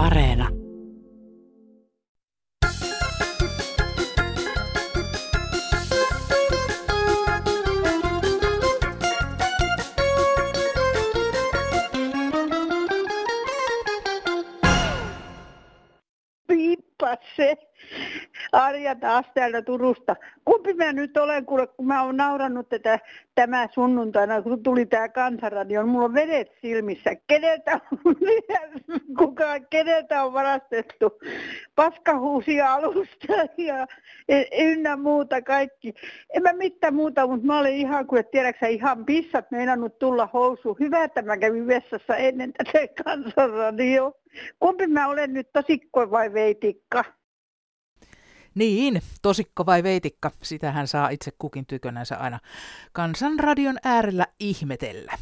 Areena. Taas täällä Turusta. Kumpi mä nyt olen, kuule, kun mä oon naurannut tätä tämä sunnuntaina, kun tuli tää kansanradio. Mulla on vedet silmissä. Keneltä on, kuka, keneltä on varastettu paskahuusia alusta ja ynnä muuta kaikki. En mä mitään muuta, mutta mä olin ihan, kun tiedäksä, ihan pissat meinannut tulla housu. Hyvä, että mä kävin vessassa ennen tätä kansanradio. Kumpi mä olen nyt, tosikko vai veitikka? Niin, tosikko vai veitikka, sitä hän saa itse kukin tykönänsä aina kansanradion äärellä ihmetellä.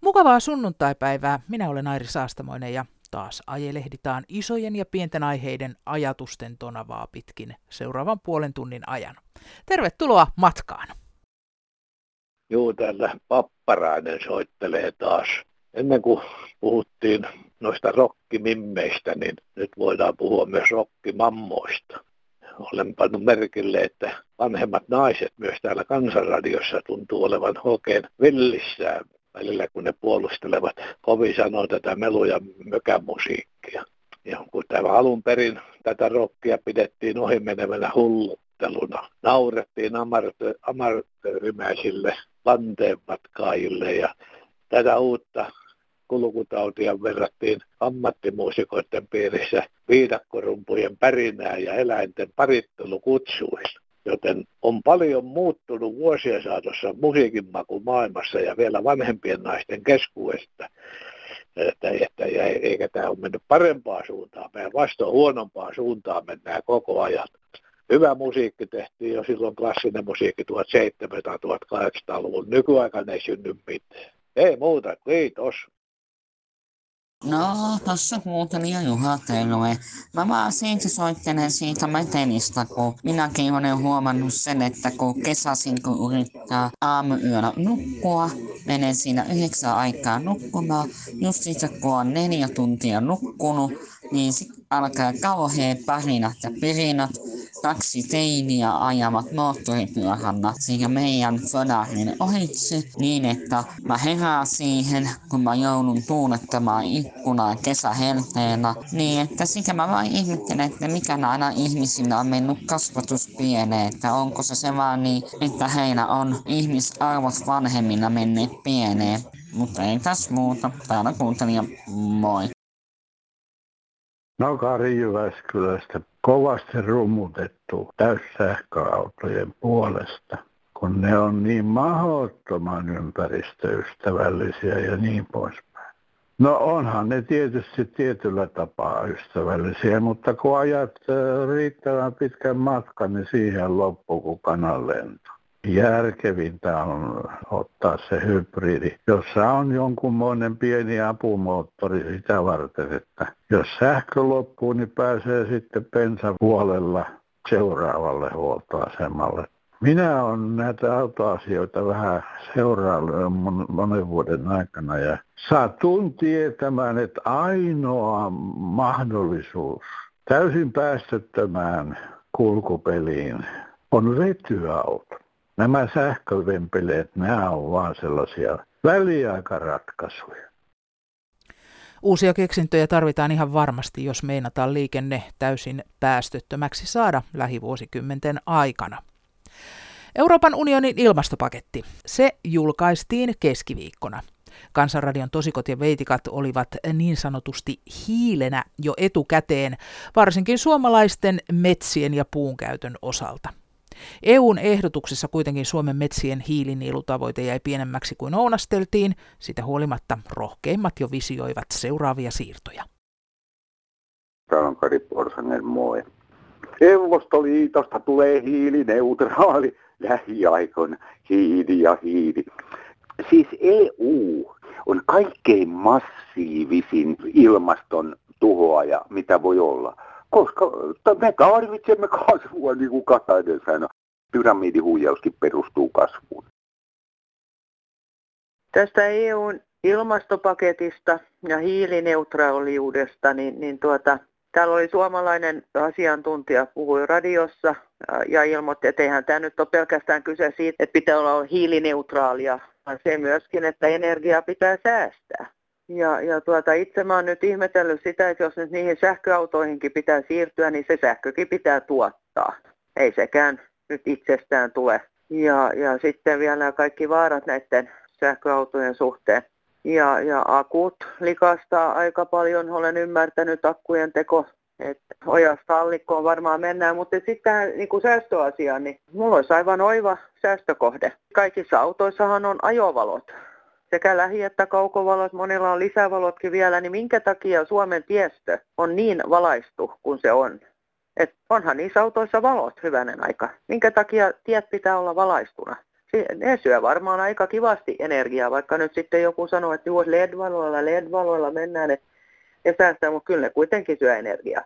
Mukavaa sunnuntaipäivää, minä olen Airi Saastamoinen ja taas ajelehditaan isojen ja pienten aiheiden ajatusten tonavaa pitkin seuraavan puolen tunnin ajan. Tervetuloa matkaan! Joo, täällä Papparainen soittelee taas. Ennen kuin puhuttiin noista rokkimimmeistä, niin nyt voidaan puhua myös rokkimammoista olen pannut merkille, että vanhemmat naiset myös täällä kansanradiossa tuntuu olevan hokeen villissään välillä, kun ne puolustelevat kovin sanoa tätä melu- ja mökämusiikkia. Ja kun tämä alun perin tätä rokkia pidettiin ohimenevänä hullutteluna, naurettiin amatöörimäisille lanteenmatkaajille ja tätä uutta kulkutautia verrattiin ammattimuusikoiden piirissä viidakkorumpujen pärinää ja eläinten parittelukutsuihin. Joten on paljon muuttunut vuosien saatossa musiikin maku maailmassa ja vielä vanhempien naisten keskuudesta. Että, että, ja eikä tämä ole mennyt parempaan suuntaan, meidän vasta huonompaan suuntaan mennään koko ajan. Hyvä musiikki tehtiin jo silloin klassinen musiikki 1700-1800-luvun. Nykyaikana ei synny mitään. Ei muuta, kiitos. No, tossa kuuntelija Juha Terve. Mä vaan siitä soittelen siitä metelistä, kun minäkin olen huomannut sen, että kun kesäsin kun yrittää aamuyöllä nukkua, menen siinä yhdeksän aikaa nukkumaan, just sitten kun on neljä tuntia nukkunut, niin sit alkaa kauhean pärinät ja pirinät, kaksi teiniä ajavat moottoripyörällä siinä meidän Födarin ohitse niin, että mä herään siihen, kun mä joudun tuulettamaan ikkunaa kesähelteellä, niin että sitä mä vain ihmettelen, että mikä näillä ihmisillä on mennyt kasvatus pieleen, että onko se se vaan niin, että heillä on ihmisarvot vanhemmilla menneet pieneen. Mutta ei tässä muuta. Täällä kuuntelija, moi. No Kari Jyväskylästä kovasti rummutettu täyssähköautojen puolesta, kun ne on niin mahdottoman ympäristöystävällisiä ja niin poispäin. No onhan ne tietysti tietyllä tapaa ystävällisiä, mutta kun ajat riittävän pitkän matkan, niin siihen loppuu kuin kananlento järkevintä on ottaa se hybridi, jossa on jonkunmoinen pieni apumoottori sitä varten, että jos sähkö loppuu, niin pääsee sitten pensapuolella seuraavalle huoltoasemalle. Minä olen näitä autoasioita vähän seuraillut monen vuoden aikana ja satun tietämään, että ainoa mahdollisuus täysin päästöttömään kulkupeliin on vetyauto. Nämä sähkövempeleet, nämä on vaan sellaisia väliaikaratkaisuja. Uusia keksintöjä tarvitaan ihan varmasti, jos meinataan liikenne täysin päästöttömäksi saada lähivuosikymmenten aikana. Euroopan unionin ilmastopaketti. Se julkaistiin keskiviikkona. Kansanradion tosikot ja veitikat olivat niin sanotusti hiilenä jo etukäteen, varsinkin suomalaisten metsien ja puunkäytön osalta. EUn ehdotuksessa kuitenkin Suomen metsien hiiliniilutavoite jäi pienemmäksi kuin ounasteltiin, sitä huolimatta rohkeimmat jo visioivat seuraavia siirtoja. Täällä on Kari Porsanen, moi. Euvostoliitosta tulee hiilineutraali lähiaikoina, hiili ja hiili. Siis EU on kaikkein massiivisin ilmaston tuhoaja, mitä voi olla koska me tarvitsemme kasvua, niin kuin Katainen sanoi. Pyramidihuijauskin perustuu kasvuun. Tästä EUn ilmastopaketista ja hiilineutraaliudesta, niin, niin tuota, täällä oli suomalainen asiantuntija, puhui radiossa ja ilmoitti, että eihän tämä nyt ole pelkästään kyse siitä, että pitää olla hiilineutraalia, vaan se myöskin, että energiaa pitää säästää. Ja, ja tuota, itse mä oon nyt ihmetellyt sitä, että jos nyt niihin sähköautoihinkin pitää siirtyä, niin se sähkökin pitää tuottaa. Ei sekään nyt itsestään tule. Ja, ja sitten vielä nämä kaikki vaarat näiden sähköautojen suhteen. Ja, ja akut likastaa aika paljon, olen ymmärtänyt akkujen teko, että ojasta allikkoon varmaan mennään, mutta sitten tähän niin kuin säästöasiaan, niin mulla olisi aivan oiva säästökohde. Kaikissa autoissahan on ajovalot, sekä lähi- että kaukovalot, monilla on lisävalotkin vielä, niin minkä takia Suomen tiestö on niin valaistu kuin se on? Et onhan niissä autoissa valot hyvänen aika. Minkä takia tiet pitää olla valaistuna? Ne syö varmaan aika kivasti energiaa, vaikka nyt sitten joku sanoo, että juos LED-valoilla, LED-valoilla mennään ne, ne säästää, mutta kyllä ne kuitenkin syö energiaa.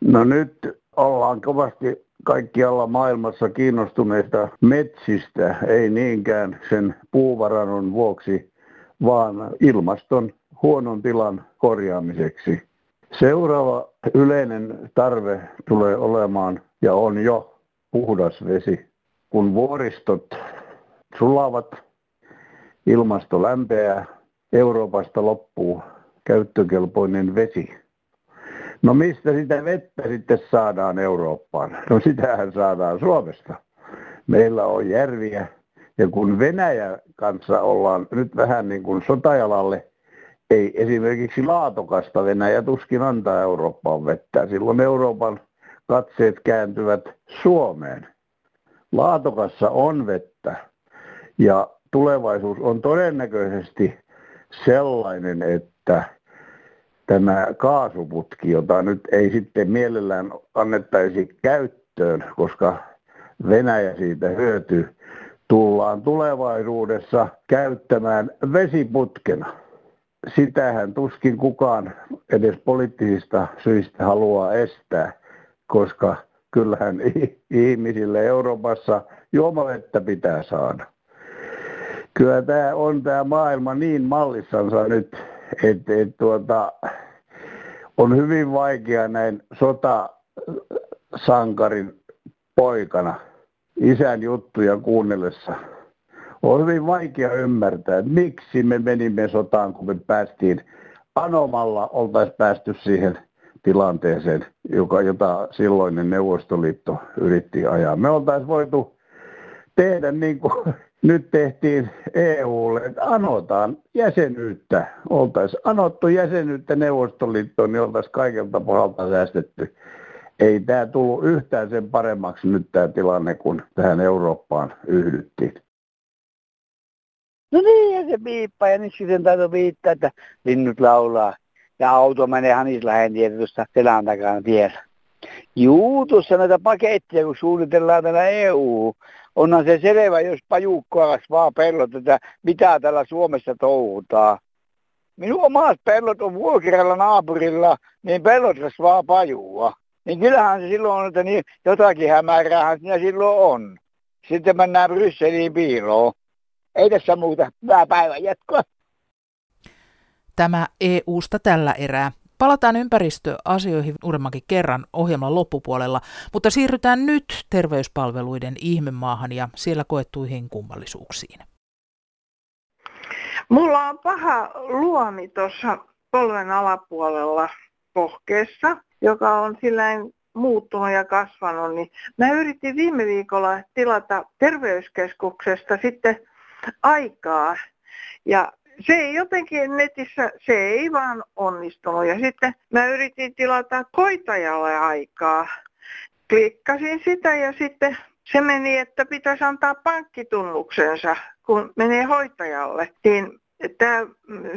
No nyt ollaan kovasti kaikkialla maailmassa kiinnostuneista metsistä, ei niinkään sen puuvarannon vuoksi, vaan ilmaston huonon tilan korjaamiseksi. Seuraava yleinen tarve tulee olemaan ja on jo puhdas vesi. Kun vuoristot sulavat, ilmasto lämpeää, Euroopasta loppuu käyttökelpoinen vesi. No mistä sitä vettä sitten saadaan Eurooppaan? No sitähän saadaan Suomesta. Meillä on järviä ja kun Venäjä kanssa ollaan nyt vähän niin kuin sotajalalle, ei esimerkiksi laatokasta Venäjä tuskin antaa Eurooppaan vettä. Silloin Euroopan katseet kääntyvät Suomeen. Laatokassa on vettä ja tulevaisuus on todennäköisesti sellainen, että tämä kaasuputki, jota nyt ei sitten mielellään annettaisi käyttöön, koska Venäjä siitä hyötyy, tullaan tulevaisuudessa käyttämään vesiputkena. Sitähän tuskin kukaan edes poliittisista syistä haluaa estää, koska kyllähän ihmisille Euroopassa juomavettä pitää saada. Kyllä tämä on tämä maailma niin mallissansa nyt, että et, tuota, on hyvin vaikea näin sotasankarin poikana isän juttuja kuunnellessa. On hyvin vaikea ymmärtää, että miksi me menimme sotaan, kun me päästiin anomalla, oltaisiin päästy siihen tilanteeseen, joka, jota silloinen Neuvostoliitto yritti ajaa. Me oltaisiin voitu tehdä niin kuin nyt tehtiin EUlle, että anotaan jäsenyyttä. Oltaisiin anottu jäsenyyttä Neuvostoliittoon, niin oltaisiin kaikelta pahalta säästetty. Ei tämä tullut yhtään sen paremmaksi nyt tämä tilanne, kun tähän Eurooppaan yhdyttiin. No niin, ja se piippaa, ja nyt sitten täytyy viittaa, että linnut laulaa. Ja auto menee Hanislähen tuossa selän takana tiellä. Juu, tuossa näitä paketteja, kun suunnitellaan tänä EU, onhan se selvä, jos pajukkaa kasvaa pellot, että mitä täällä Suomessa touhutaan. Minun omat pellot on vuokralla naapurilla, niin pellot kasvaa pajua. Niin kyllähän se silloin on, että niin jotakin hämäräähän siinä silloin on. Sitten mennään Brysseliin piiloon. Ei tässä muuta. Hyvää päivän jatkoa. Tämä EU-sta tällä erää. Palataan ympäristöasioihin uudemmankin kerran ohjelman loppupuolella, mutta siirrytään nyt terveyspalveluiden ihmemaahan ja siellä koettuihin kummallisuuksiin. Mulla on paha luomi tuossa polven alapuolella pohkeessa, joka on silleen muuttunut ja kasvanut, niin mä yritin viime viikolla tilata terveyskeskuksesta sitten aikaa. Ja se ei jotenkin netissä, se ei vaan onnistunut. Ja sitten mä yritin tilata koitajalle aikaa. Klikkasin sitä ja sitten se meni, että pitäisi antaa pankkitunnuksensa, kun menee hoitajalle. Niin tämä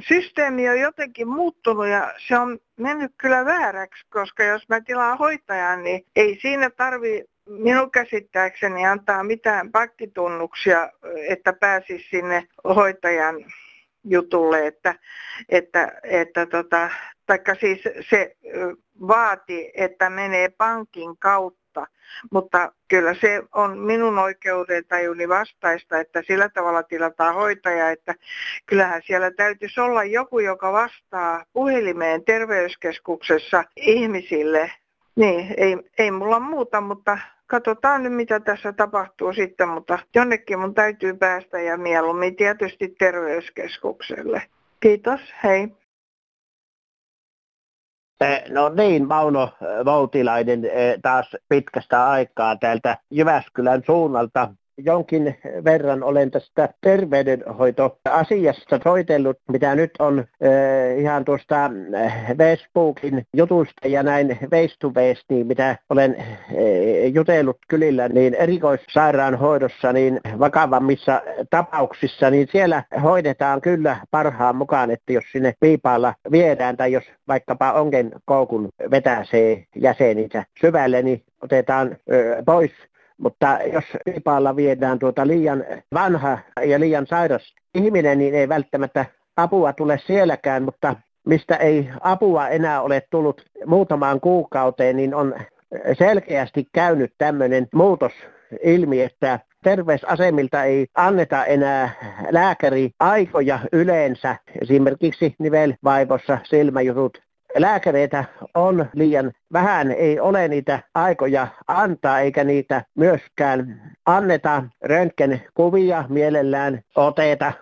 systeemi on jotenkin muuttunut ja se on mennyt kyllä vääräksi, koska jos mä tilaan hoitajan, niin ei siinä tarvi minun käsittääkseni antaa mitään pankkitunnuksia, että pääsisi sinne hoitajan jutulle, että, että, että tota, taikka siis se vaati, että menee pankin kautta. Mutta kyllä se on minun oikeudentajuni vastaista, että sillä tavalla tilataan hoitaja, että kyllähän siellä täytyisi olla joku, joka vastaa puhelimeen terveyskeskuksessa ihmisille. Niin, ei, ei mulla muuta, mutta katsotaan nyt mitä tässä tapahtuu sitten, mutta jonnekin mun täytyy päästä ja mieluummin tietysti terveyskeskukselle. Kiitos, hei. Eh, no niin, Mauno eh, Voutilainen eh, taas pitkästä aikaa täältä Jyväskylän suunnalta jonkin verran olen tästä terveydenhoitoasiasta soitellut, mitä nyt on äh, ihan tuosta äh, Facebookin jutusta ja näin face, niin mitä olen äh, jutellut kylillä, niin erikoissairaanhoidossa, niin vakavammissa tapauksissa, niin siellä hoidetaan kyllä parhaan mukaan, että jos sinne piipaalla viedään tai jos vaikkapa ongen koukun vetää se jäseninsä syvälle, niin otetaan ö, pois mutta jos pipaalla viedään tuota liian vanha ja liian sairas ihminen, niin ei välttämättä apua tule sielläkään, mutta mistä ei apua enää ole tullut muutamaan kuukauteen, niin on selkeästi käynyt tämmöinen muutos ilmi, että terveysasemilta ei anneta enää lääkäriaikoja yleensä, esimerkiksi nivelvaivossa, silmäjutut, lääkäreitä on liian vähän, ei ole niitä aikoja antaa eikä niitä myöskään anneta. Röntgenkuvia mielellään oteta,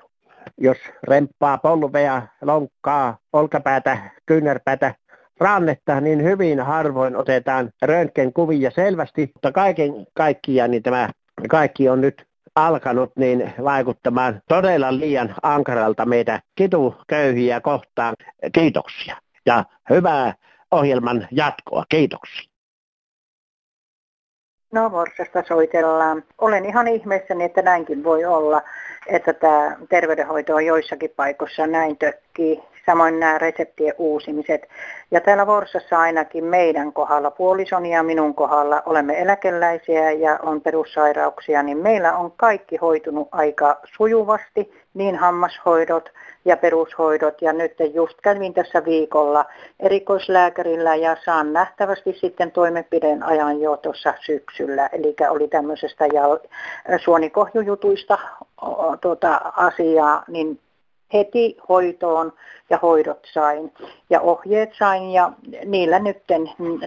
jos remppaa polvea, lonkkaa, olkapäätä, kyynärpäätä, rannetta, niin hyvin harvoin otetaan röntgenkuvia selvästi, mutta kaiken kaikkiaan niin tämä kaikki on nyt alkanut niin vaikuttamaan todella liian ankaralta meitä kituköyhiä kohtaan. Kiitoksia ja hyvää ohjelman jatkoa. Kiitoksia. No Morsesta soitellaan. Olen ihan ihmeessäni, että näinkin voi olla, että tämä terveydenhoito on joissakin paikoissa näin tökkii. Samoin nämä reseptien uusimiset. Ja täällä Vorsassa ainakin meidän kohdalla, puolison ja minun kohdalla, olemme eläkeläisiä ja on perussairauksia, niin meillä on kaikki hoitunut aika sujuvasti, niin hammashoidot, ja perushoidot. Ja nyt just kävin tässä viikolla erikoislääkärillä ja saan nähtävästi sitten toimenpideen ajan jo tuossa syksyllä. Eli oli tämmöisestä jal- suonikohjujutuista tuota, asiaa, niin heti hoitoon ja hoidot sain ja ohjeet sain ja niillä nyt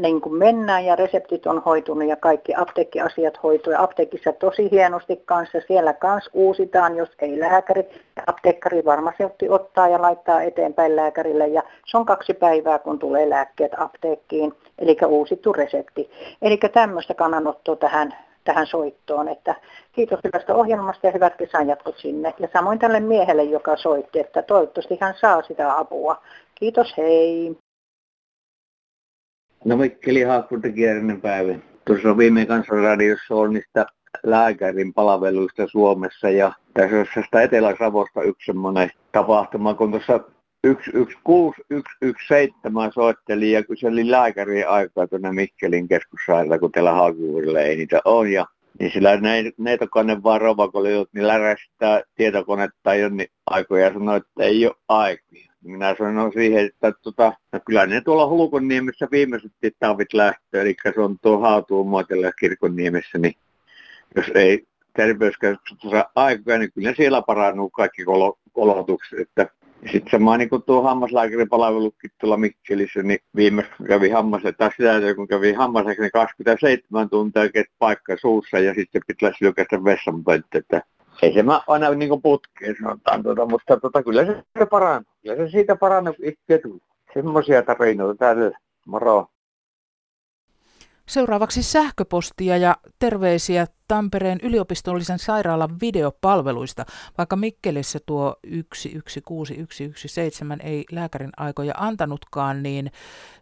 niin kuin mennään ja reseptit on hoitunut ja kaikki apteekkiasiat hoituu ja apteekissa tosi hienosti kanssa. Siellä kans uusitaan, jos ei lääkäri. Apteekkari varmasti ottaa ja laittaa eteenpäin lääkärille ja se on kaksi päivää, kun tulee lääkkeet apteekkiin, eli uusittu resepti. Eli tämmöistä kannanottoa tähän tähän soittoon. Että kiitos hyvästä ohjelmasta ja hyvät kesän jatkot sinne. Ja samoin tälle miehelle, joka soitti, että toivottavasti hän saa sitä apua. Kiitos, hei. No Mikkeli Haakkuuta kierrinen päivä. Tuossa on viime kansanradiossa on niistä lääkärin palveluista Suomessa ja tässä Etelä-Savosta yksi semmoinen tapahtuma, kun tuossa 116, 117 soitteli ja kyseli lääkärin aikaa tuonne Mikkelin keskussairaala, kun täällä Haakuvuudella ei niitä ole. Ja, niin sillä neitokone vaan rovakolijut, niin lärästää tietokonetta ole niin aikoja ja sanoi, että ei ole aikoja. Minä sanoin siihen, että tota, no kyllä ne tuolla Hulkonniemessä viimeiset tavit lähtö, eli se on tuo Haatuun muotella kirkonniemessä, niin jos ei terveyskeskuksessa aikoja, niin kyllä siellä parannuu kaikki kolotukset, että sitten sama niin kuin tuo hammaslääkäripalvelukin tuolla Mikkelissä, niin viimeksi kun kävi hammas, tai sitä, kun kävi hammaseksi, niin 27 tuntia kesti paikka suussa ja sitten pitäisi lykästä vessanpönttö, että ei se mä aina niin kuin putkeen sanotaan, tuota, mutta tuota, kyllä se parantuu. Kyllä se siitä parantuu, kun itse. Semmoisia tarinoita täällä. Moro. Seuraavaksi sähköpostia ja terveisiä Tampereen yliopistollisen sairaalan videopalveluista. Vaikka Mikkelissä tuo 116117 ei lääkärin aikoja antanutkaan, niin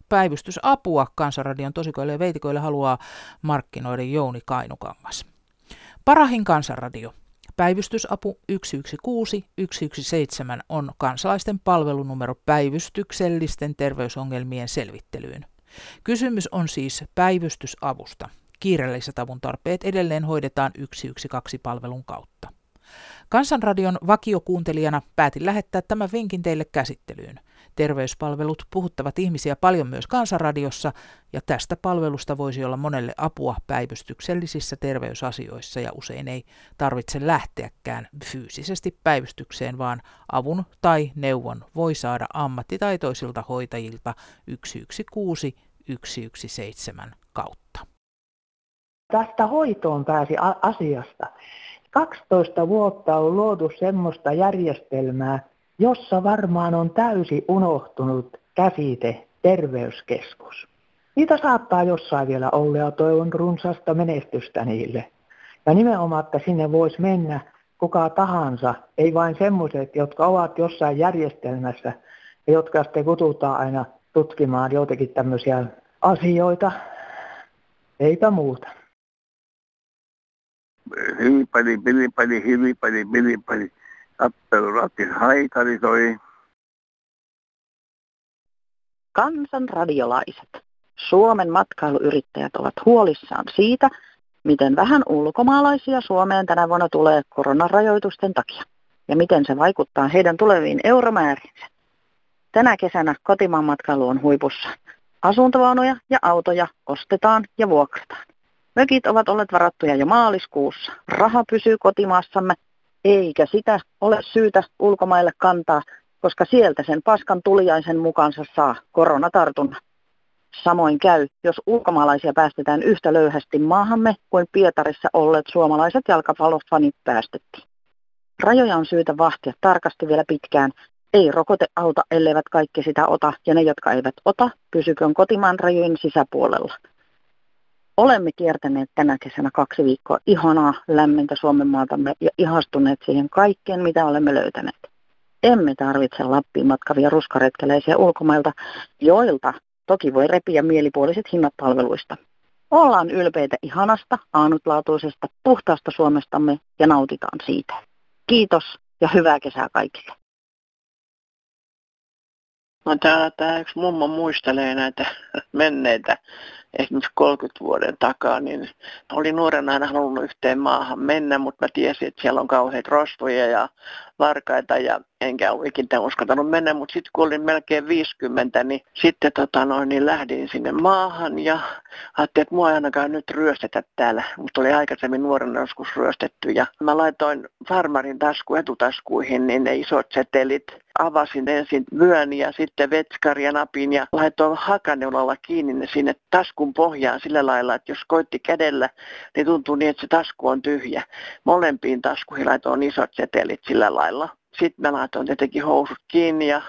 päivystysapua Kansanradion tosikoille ja veitikoille haluaa markkinoida Jouni Kainukangas. Parahin Kansanradio. Päivystysapu 116 117 on kansalaisten palvelunumero päivystyksellisten terveysongelmien selvittelyyn. Kysymys on siis päivystysavusta. Kiireelliset avun tarpeet edelleen hoidetaan 112-palvelun kautta. Kansanradion vakiokuuntelijana päätin lähettää tämän vinkin teille käsittelyyn. Terveyspalvelut puhuttavat ihmisiä paljon myös Kansanradiossa, ja tästä palvelusta voisi olla monelle apua päivystyksellisissä terveysasioissa, ja usein ei tarvitse lähteäkään fyysisesti päivystykseen, vaan avun tai neuvon voi saada ammattitaitoisilta hoitajilta 116 117 kautta. Tästä hoitoon pääsi asiasta. 12 vuotta on luotu semmoista järjestelmää, jossa varmaan on täysi unohtunut käsite terveyskeskus. Niitä saattaa jossain vielä olla ja toivon runsasta menestystä niille. Ja nimenomaan, että sinne voisi mennä kuka tahansa, ei vain semmoiset, jotka ovat jossain järjestelmässä ja jotka sitten kututaan aina tutkimaan joitakin tämmöisiä asioita. Eipä muuta. Hyvipali, pilipali, hyvipali, pilipali. Tappeluratin haikari toi. Kansanradiolaiset. Suomen matkailuyrittäjät ovat huolissaan siitä, miten vähän ulkomaalaisia Suomeen tänä vuonna tulee koronarajoitusten takia ja miten se vaikuttaa heidän tuleviin euromääriinsä. Tänä kesänä kotimaan matkailu on huipussa. Asuntovaunuja ja autoja ostetaan ja vuokrataan. Mökit ovat olleet varattuja jo maaliskuussa. Raha pysyy kotimaassamme, eikä sitä ole syytä ulkomaille kantaa, koska sieltä sen paskan tuliaisen mukansa saa koronatartunnan. Samoin käy, jos ulkomaalaisia päästetään yhtä löyhästi maahamme kuin Pietarissa olleet suomalaiset jalkapallofanit päästettiin. Rajoja on syytä vahtia tarkasti vielä pitkään. Ei rokote auta, elleivät kaikki sitä ota, ja ne, jotka eivät ota, pysyköön kotimaan rajojen sisäpuolella. Olemme kiertäneet tänä kesänä kaksi viikkoa ihanaa lämmintä Suomen maatamme ja ihastuneet siihen kaikkeen, mitä olemme löytäneet. Emme tarvitse Lappiin matkavia ruskaretkeleisiä ulkomailta, joilta toki voi repiä mielipuoliset hinnat palveluista. Ollaan ylpeitä ihanasta, ainutlaatuisesta, puhtaasta Suomestamme ja nautitaan siitä. Kiitos ja hyvää kesää kaikille. No täällä tämä yksi mummo muistelee näitä menneitä esimerkiksi 30 vuoden takaa, niin oli nuorena aina halunnut yhteen maahan mennä, mutta mä tiesin, että siellä on kauheat rosvoja ja varkaita ja enkä ole ikinä uskaltanut mennä, mutta sitten kun olin melkein 50, niin sitten tota noin, niin lähdin sinne maahan ja ajattelin, että mua ei ainakaan nyt ryöstetä täällä. Mutta oli aikaisemmin nuorena joskus ryöstetty ja mä laitoin farmarin tasku etutaskuihin niin ne isot setelit. Avasin ensin vyön ja sitten vetskari ja napin ja laitoin hakaneulalla kiinni ne sinne taskun pohjaan sillä lailla, että jos koitti kädellä, niin tuntuu niin, että se tasku on tyhjä. Molempiin taskuihin laitoin isot setelit sillä lailla sitten mä laitoin tietenkin housut kiinni ja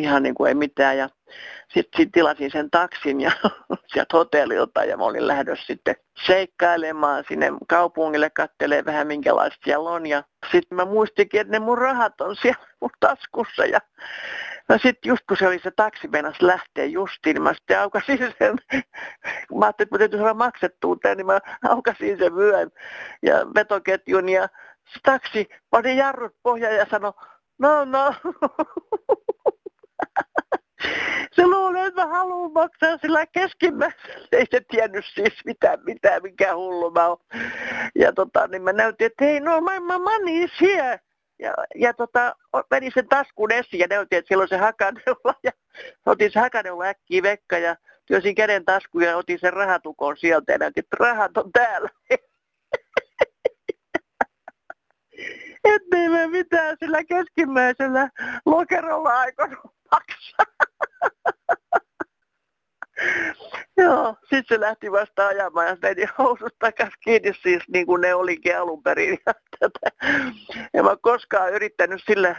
ihan niin kuin ei mitään. Ja sitten sit tilasin sen taksin ja sieltä hotellilta ja mä olin lähdössä sitten seikkailemaan sinne kaupungille, kattelee vähän minkälaista siellä on. Ja sitten mä muistikin, että ne mun rahat on siellä mun taskussa ja No sitten just kun se oli se taksi mennessä lähteä justiin, niin mä sitten aukasin sen, mä ajattelin, että mä täytyy saada maksettua tämän, niin mä aukasin sen vyön ja vetoketjun ja taksi pani jarrut pohjaan ja sanoi, no no. se luulee, että mä haluan maksaa sillä keskimmäisellä. Ei se tiennyt siis mitään, mitään, mikä hullu mä oon. Ja tota, niin mä näytin, että hei, no my, my money. Ja, ja tota, menin sen taskun esiin ja näytin, että siellä on se hakaneula. Ja otin se hakaneula äkkiä vekka ja työsin käden taskuun ja otin sen rahatukon sieltä ja näytin, että rahat on täällä. ettei me mitään sillä keskimmäisellä lokerolla aikonut maksaa. Joo, sitten se lähti vasta ajamaan ja meni housut takas kiinni siis niin kuin ne olikin alun perin. Ja, tätä. en mä koskaan yrittänyt sillä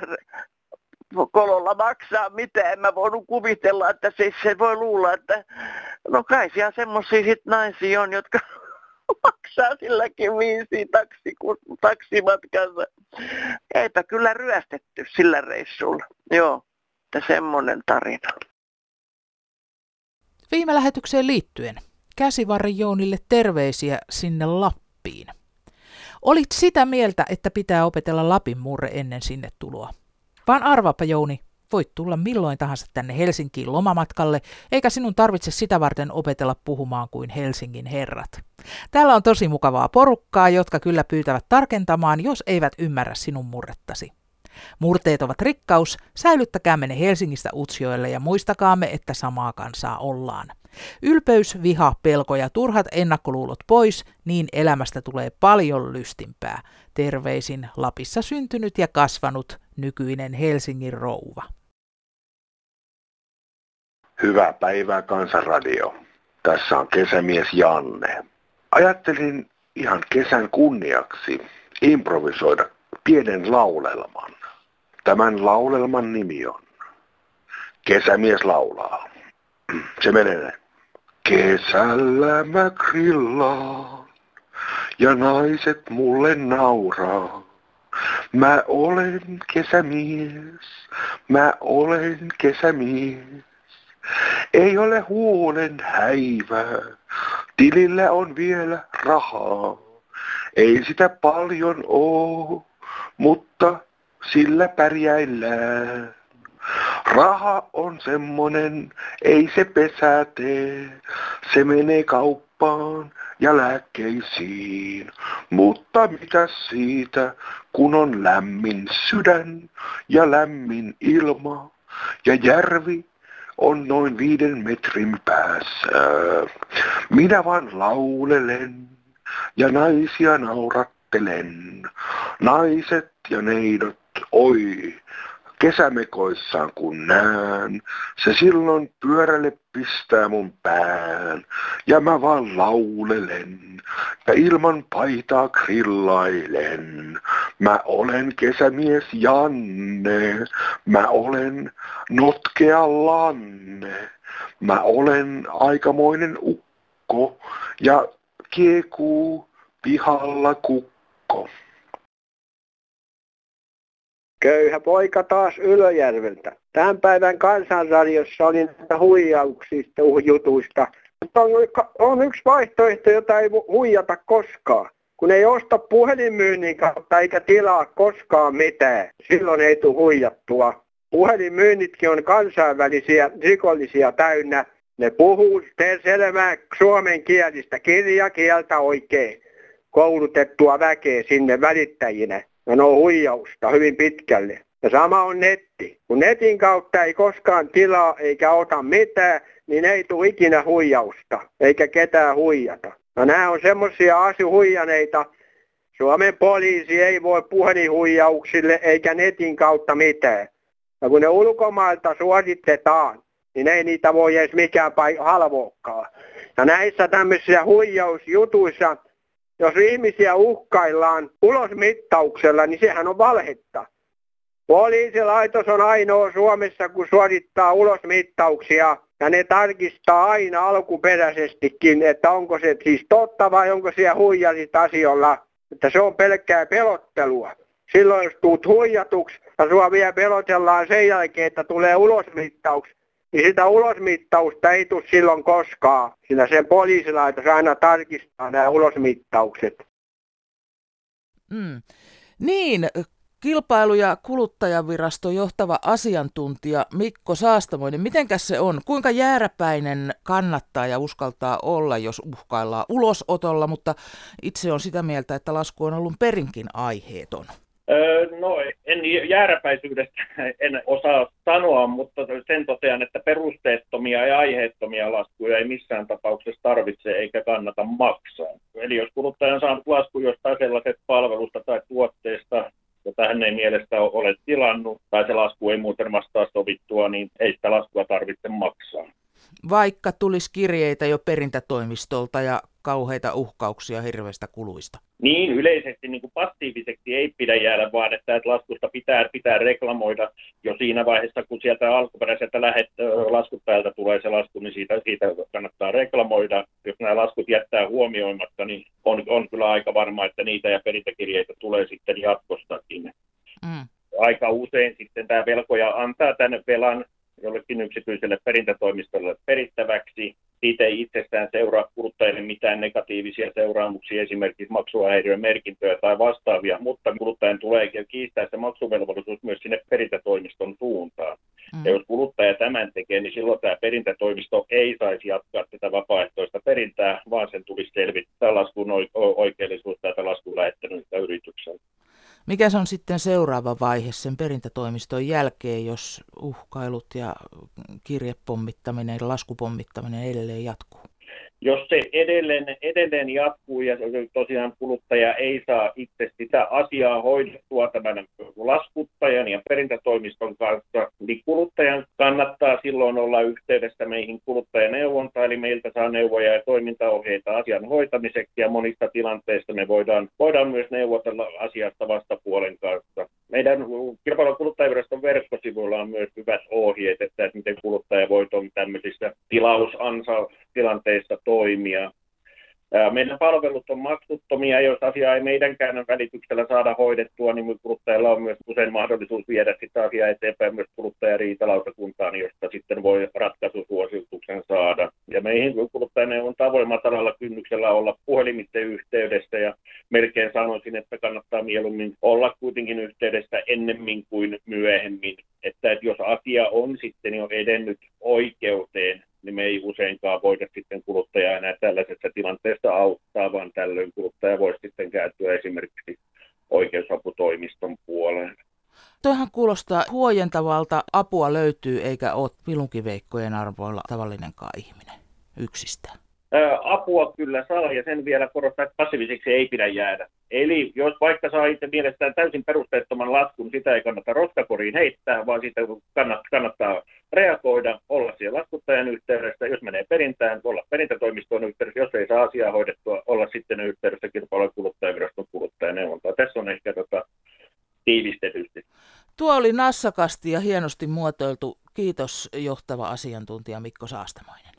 kololla maksaa mitään. En mä voinut kuvitella, että se, se voi luulla, että no kai siellä semmoisia sit naisia on, jotka maksaa silläkin viisi taksi, taksimatkansa. Eipä kyllä ryöstetty sillä reissulla. Joo, että semmoinen tarina. Viime lähetykseen liittyen Käsivarri Jounille terveisiä sinne Lappiin. Olit sitä mieltä, että pitää opetella Lapin murre ennen sinne tuloa. Vaan arvapa Jouni, Voit tulla milloin tahansa tänne Helsinkiin lomamatkalle, eikä sinun tarvitse sitä varten opetella puhumaan kuin Helsingin herrat. Täällä on tosi mukavaa porukkaa, jotka kyllä pyytävät tarkentamaan, jos eivät ymmärrä sinun murrettasi. Murteet ovat rikkaus, säilyttäkäämme ne Helsingistä Utsjoelle ja muistakaamme, että samaa kansaa ollaan. Ylpeys, viha, pelko ja turhat ennakkoluulot pois, niin elämästä tulee paljon lystimpää. Terveisin Lapissa syntynyt ja kasvanut nykyinen Helsingin rouva. Hyvää päivää Kansanradio. Tässä on kesämies Janne. Ajattelin ihan kesän kunniaksi improvisoida pienen laulelman. Tämän laulelman nimi on Kesämies laulaa. Se menee. Kesällä mä grillaan ja naiset mulle nauraa. Mä olen kesämies, mä olen kesämies. Ei ole huolen häivää, tilillä on vielä rahaa. Ei sitä paljon oo, mutta sillä pärjäillään. Raha on semmonen, ei se pesää tee. Se menee kauppaan ja lääkkeisiin. Mutta mitä siitä, kun on lämmin sydän ja lämmin ilma ja järvi on noin viiden metrin päässä. Minä vaan laulelen ja naisia naurattelen. Naiset ja neidot, oi, kesämekoissaan kun näen, se silloin pyörälle pistää mun pään. Ja mä vaan laulelen ja ilman paitaa grillailen. Mä olen kesämies Janne, mä olen notkea lanne. Mä olen aikamoinen ukko ja kiekuu pihalla kukko. Köyhä poika taas Ylöjärveltä. Tämän päivän kansanradiossa oli näitä huijauksista jutuista. Mutta on, on yksi vaihtoehto, jota ei huijata koskaan. Kun ei osta puhelinmyynnin kautta eikä tilaa koskaan mitään, silloin ei tule huijattua. Puhelinmyynnitkin on kansainvälisiä rikollisia täynnä. Ne puhuu selvää suomen kielistä, kirjakieltä oikein koulutettua väkeä sinne välittäjinä. Ja ne on huijausta hyvin pitkälle. Ja sama on netti. Kun netin kautta ei koskaan tilaa eikä ota mitään, niin ei tule ikinä huijausta, eikä ketään huijata. No nämä on semmoisia asiohuijaneita, Suomen poliisi ei voi puhelinhuijauksille eikä netin kautta mitään. Ja kun ne ulkomailta suoritetaan, niin ei niitä voi edes mikään paikka halvoakaan. Ja näissä tämmöisissä huijausjutuissa jos ihmisiä uhkaillaan ulosmittauksella, niin sehän on valhetta. Poliisilaitos on ainoa Suomessa, kun suorittaa ulosmittauksia ja ne tarkistaa aina alkuperäisestikin, että onko se siis totta vai onko siellä huijarit asiolla. Että se on pelkkää pelottelua. Silloin jos tuut huijatuksi ja sua vielä pelotellaan sen jälkeen, että tulee ulosmittaus, niin sitä ulosmittausta ei tule silloin koskaan, sillä sen poliisilaitos aina tarkistaa nämä ulosmittaukset. Mm. Niin, kilpailu- ja kuluttajaviraston johtava asiantuntija Mikko Saastamoinen, mitenkäs se on? Kuinka jääräpäinen kannattaa ja uskaltaa olla, jos uhkaillaan ulosotolla, mutta itse on sitä mieltä, että lasku on ollut perinkin aiheeton. No en jääräpäisyydestä en osaa sanoa, mutta sen totean, että perusteettomia ja aiheettomia laskuja ei missään tapauksessa tarvitse eikä kannata maksaa. Eli jos kuluttaja on saanut lasku jostain sellaisesta palvelusta tai tuotteesta, jota hän ei mielestä ole tilannut, tai se lasku ei muuten vastaa sovittua, niin ei sitä laskua tarvitse maksaa. Vaikka tulisi kirjeitä jo perintätoimistolta ja kauheita uhkauksia hirveistä kuluista. Niin, yleisesti niin kuin passiiviseksi ei pidä jäädä, vaan että, että laskusta pitää, pitää reklamoida jo siinä vaiheessa, kun sieltä alkuperäiseltä lähet, laskuttajalta tulee se lasku, niin siitä, siitä kannattaa reklamoida. Jos nämä laskut jättää huomioimatta, niin on, on kyllä aika varma, että niitä ja perintäkirjeitä tulee sitten jatkostakin. Mm. Aika usein sitten tämä velkoja antaa tänne velan jollekin yksityiselle perintätoimistolle perittäväksi. Siitä ei itsestään seuraa kuluttajille mitään negatiivisia seuraamuksia, esimerkiksi maksuhäiriön merkintöjä tai vastaavia, mutta kuluttajan tulee kiistää se maksuvelvollisuus myös sinne perintätoimiston suuntaan. Mm. Ja jos kuluttaja tämän tekee, niin silloin tämä perintätoimisto ei saisi jatkaa tätä vapaaehtoista perintää, vaan sen tulisi selvittää laskun oikeellisuus tätä laskun lähettänyt yrityksen. Mikä se on sitten seuraava vaihe sen perintätoimiston jälkeen, jos uhkailut ja kirjepommittaminen, laskupommittaminen edelleen jatkuu? Jos se edelleen, edelleen jatkuu ja tosiaan kuluttaja ei saa itse sitä asiaa hoidettua tämän laskuttajan ja perintätoimiston kanssa, niin kuluttajan kannattaa silloin olla yhteydessä meihin kuluttajaneuvontaan, eli meiltä saa neuvoja ja toimintaohjeita asian hoitamiseksi ja monista tilanteista me voidaan, voidaan myös neuvotella asiasta vastapuolen kanssa. Meidän kilpailu- kuluttajaviraston verkkosivuilla on myös hyvät ohjeet, että miten kuluttaja voi tämmöisissä tilausansa tilanteissa toimia. Meidän palvelut on maksuttomia, jos asiaa ei meidänkään välityksellä saada hoidettua, niin kuluttajalla on myös usein mahdollisuus viedä sitä asiaa eteenpäin myös kuluttajariitalautakuntaan, josta sitten voi ratkaisusuosituksen saada. Ja meihin kuluttajaneuvonta voi matalalla kynnyksellä olla puhelimitse yhteydessä ja melkein sanoisin, että kannattaa mieluummin olla kuitenkin yhteydessä ennemmin kuin myöhemmin. Että jos asia on sitten jo edennyt oikeuteen, niin me ei useinkaan voida sitten kuluttajaa enää tällaisessa tilanteessa auttaa, vaan tällöin kuluttaja voisi sitten kääntyä esimerkiksi oikeusaputoimiston puoleen. Toihan kuulostaa huojentavalta. Apua löytyy eikä ole pilunkiveikkojen arvoilla tavallinenkaan ihminen yksistään. Apua kyllä saa ja sen vielä korostaa, että passiiviseksi ei pidä jäädä. Eli jos vaikka saa itse mielestään täysin perusteettoman laskun, sitä ei kannata roskakoriin heittää, vaan sitä kannattaa, kannattaa reagoida, olla siellä laskuttajan yhteydessä, jos menee perintään, olla perintätoimistoon yhteydessä, jos ei saa asiaa hoidettua, olla sitten yhteydessä kilpailu- ja kuluttajaviraston kuluttajaneuvontaa. Tässä on ehkä tota, tiivistetysti. Tuo oli nassakasti ja hienosti muotoiltu. Kiitos johtava asiantuntija Mikko Saastamoinen.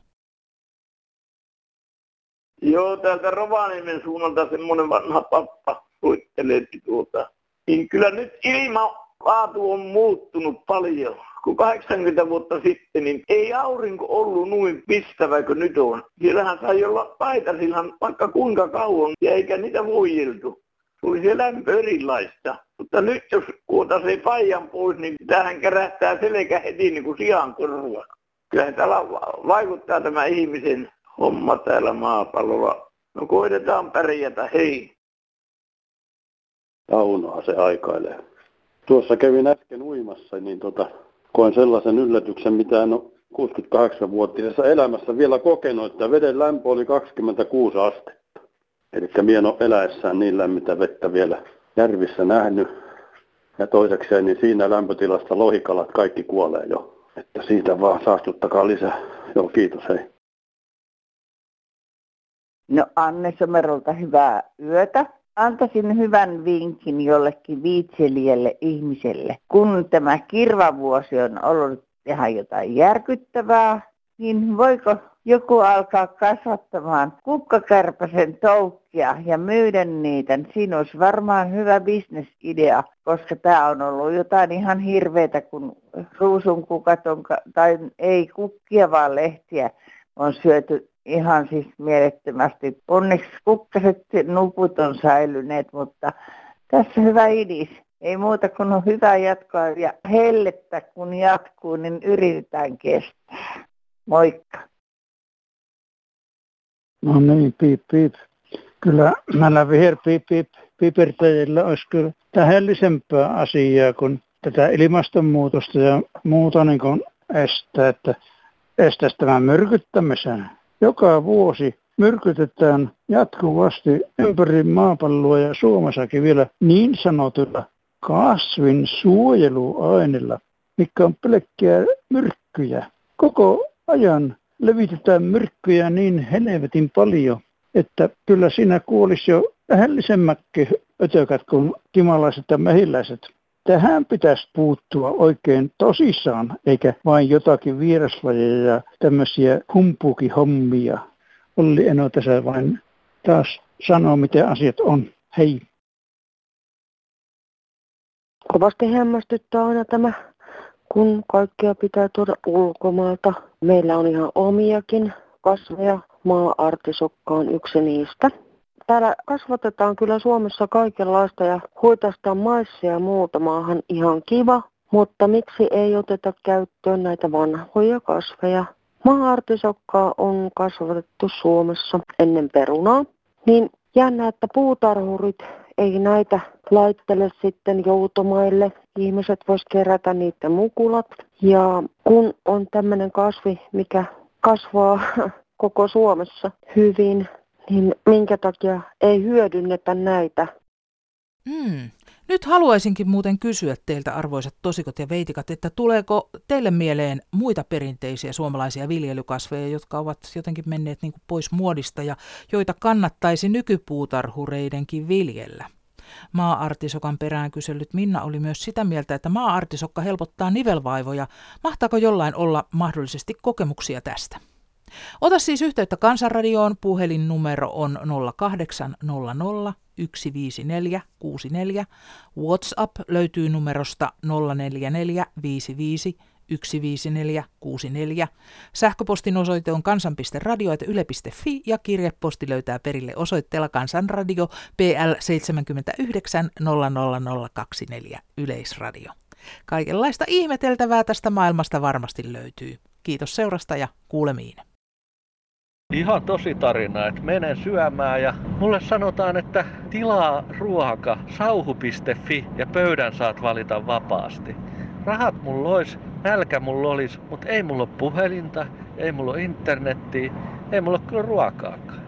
Joo, täältä Rovaniemen suunnalta semmoinen vanha pappa soittelee tuota. Niin kyllä nyt ilma laatu on muuttunut paljon. Kun 80 vuotta sitten, niin ei aurinko ollut noin pistävä kuin nyt on. Siellähän sai olla paitasilhan vaikka kuinka kauan, ja eikä niitä voijeltu. Tuli se erilaista. Mutta nyt jos kuotaisee paijan pois, niin tähän kärähtää selkä heti niin kuin sian korva. Kyllä täällä vaikuttaa tämä ihmisen homma täällä maapallolla. No koitetaan pärjätä, hei. Taunaa se aikailee. Tuossa kävin äsken uimassa, niin tota, koen sellaisen yllätyksen, mitä en ole 68-vuotiaassa elämässä vielä kokenut, että veden lämpö oli 26 astetta. Eli mien on eläessään niin lämmintä vettä vielä järvissä nähnyt. Ja toisekseen, niin siinä lämpötilassa lohikalat kaikki kuolee jo. Että siitä vaan saastuttakaa lisää. Joo, kiitos, hei. No Anne Somerolta hyvää yötä. Antaisin hyvän vinkin jollekin viitselijälle ihmiselle. Kun tämä kirvavuosi on ollut ihan jotain järkyttävää, niin voiko joku alkaa kasvattamaan kukkakärpäsen toukkia ja myydä niitä. Siinä olisi varmaan hyvä bisnesidea, koska tämä on ollut jotain ihan hirveitä, kun ruusunkukat on, tai ei kukkia vaan lehtiä on syöty ihan siis mielettömästi. Onneksi kukkaset nuput on säilyneet, mutta tässä hyvä idis. Ei muuta kuin on hyvä jatkoa ja hellettä kun jatkuu, niin yritetään kestää. Moikka. No niin, piip, piip. Kyllä näillä viher piip, pipertäjillä olisi kyllä tähdellisempää asiaa kuin tätä ilmastonmuutosta ja muuta niin kuin estää, että estäisi tämän myrkyttämisen. Joka vuosi myrkytetään jatkuvasti ympäri maapalloa ja Suomessakin vielä niin sanotulla kasvin suojeluaineilla, mikä on pelkkiä myrkkyjä. Koko ajan levitetään myrkkyjä niin helvetin paljon, että kyllä siinä kuolisi jo lähellisemmätkin ötökät kuin kimalaiset ja mehiläiset. Tähän pitäisi puuttua oikein tosissaan, eikä vain jotakin vieraslajeja ja tämmöisiä humpukihommia. Olli Eno tässä vain taas sanoo, miten asiat on. Hei. Kovasti hämmästyttää aina tämä kun kaikkea pitää tuoda ulkomailta. Meillä on ihan omiakin kasveja. Maa-artisokka on yksi niistä. Täällä kasvatetaan kyllä Suomessa kaikenlaista ja huitastaa maissia ja muuta maahan ihan kiva, mutta miksi ei oteta käyttöön näitä vanhoja kasveja? Maa-artisokkaa on kasvatettu Suomessa ennen perunaa, niin jännä, että puutarhurit ei näitä laittele sitten joutomaille. Ihmiset vois kerätä niiden mukulat. Ja kun on tämmöinen kasvi, mikä kasvaa koko Suomessa hyvin, niin minkä takia ei hyödynnetä näitä? Hmm. Nyt haluaisinkin muuten kysyä teiltä, arvoisat tosikot ja veitikat, että tuleeko teille mieleen muita perinteisiä suomalaisia viljelykasveja, jotka ovat jotenkin menneet niin kuin pois muodista ja joita kannattaisi nykypuutarhureidenkin viljellä? Maa-artisokan perään kysellyt Minna oli myös sitä mieltä, että maa-artisokka helpottaa nivelvaivoja. Mahtaako jollain olla mahdollisesti kokemuksia tästä? Ota siis yhteyttä Kansanradioon. Puhelinnumero on 0800 154 64. WhatsApp löytyy numerosta 044 55 15464. Sähköpostin osoite on kansan.radio.yle.fi ja kirjeposti löytää perille osoitteella Kansanradio PL 79 00024 Yleisradio. Kaikenlaista ihmeteltävää tästä maailmasta varmasti löytyy. Kiitos seurasta ja kuulemiin. Ihan tosi tarina, että menen syömään ja mulle sanotaan, että tilaa ruoka sauhu.fi ja pöydän saat valita vapaasti. Rahat mulla ois, nälkä mulla olis, mutta ei mulla ole puhelinta, ei mulla ole internettiä, ei mulla ole kyllä ruokaakaan.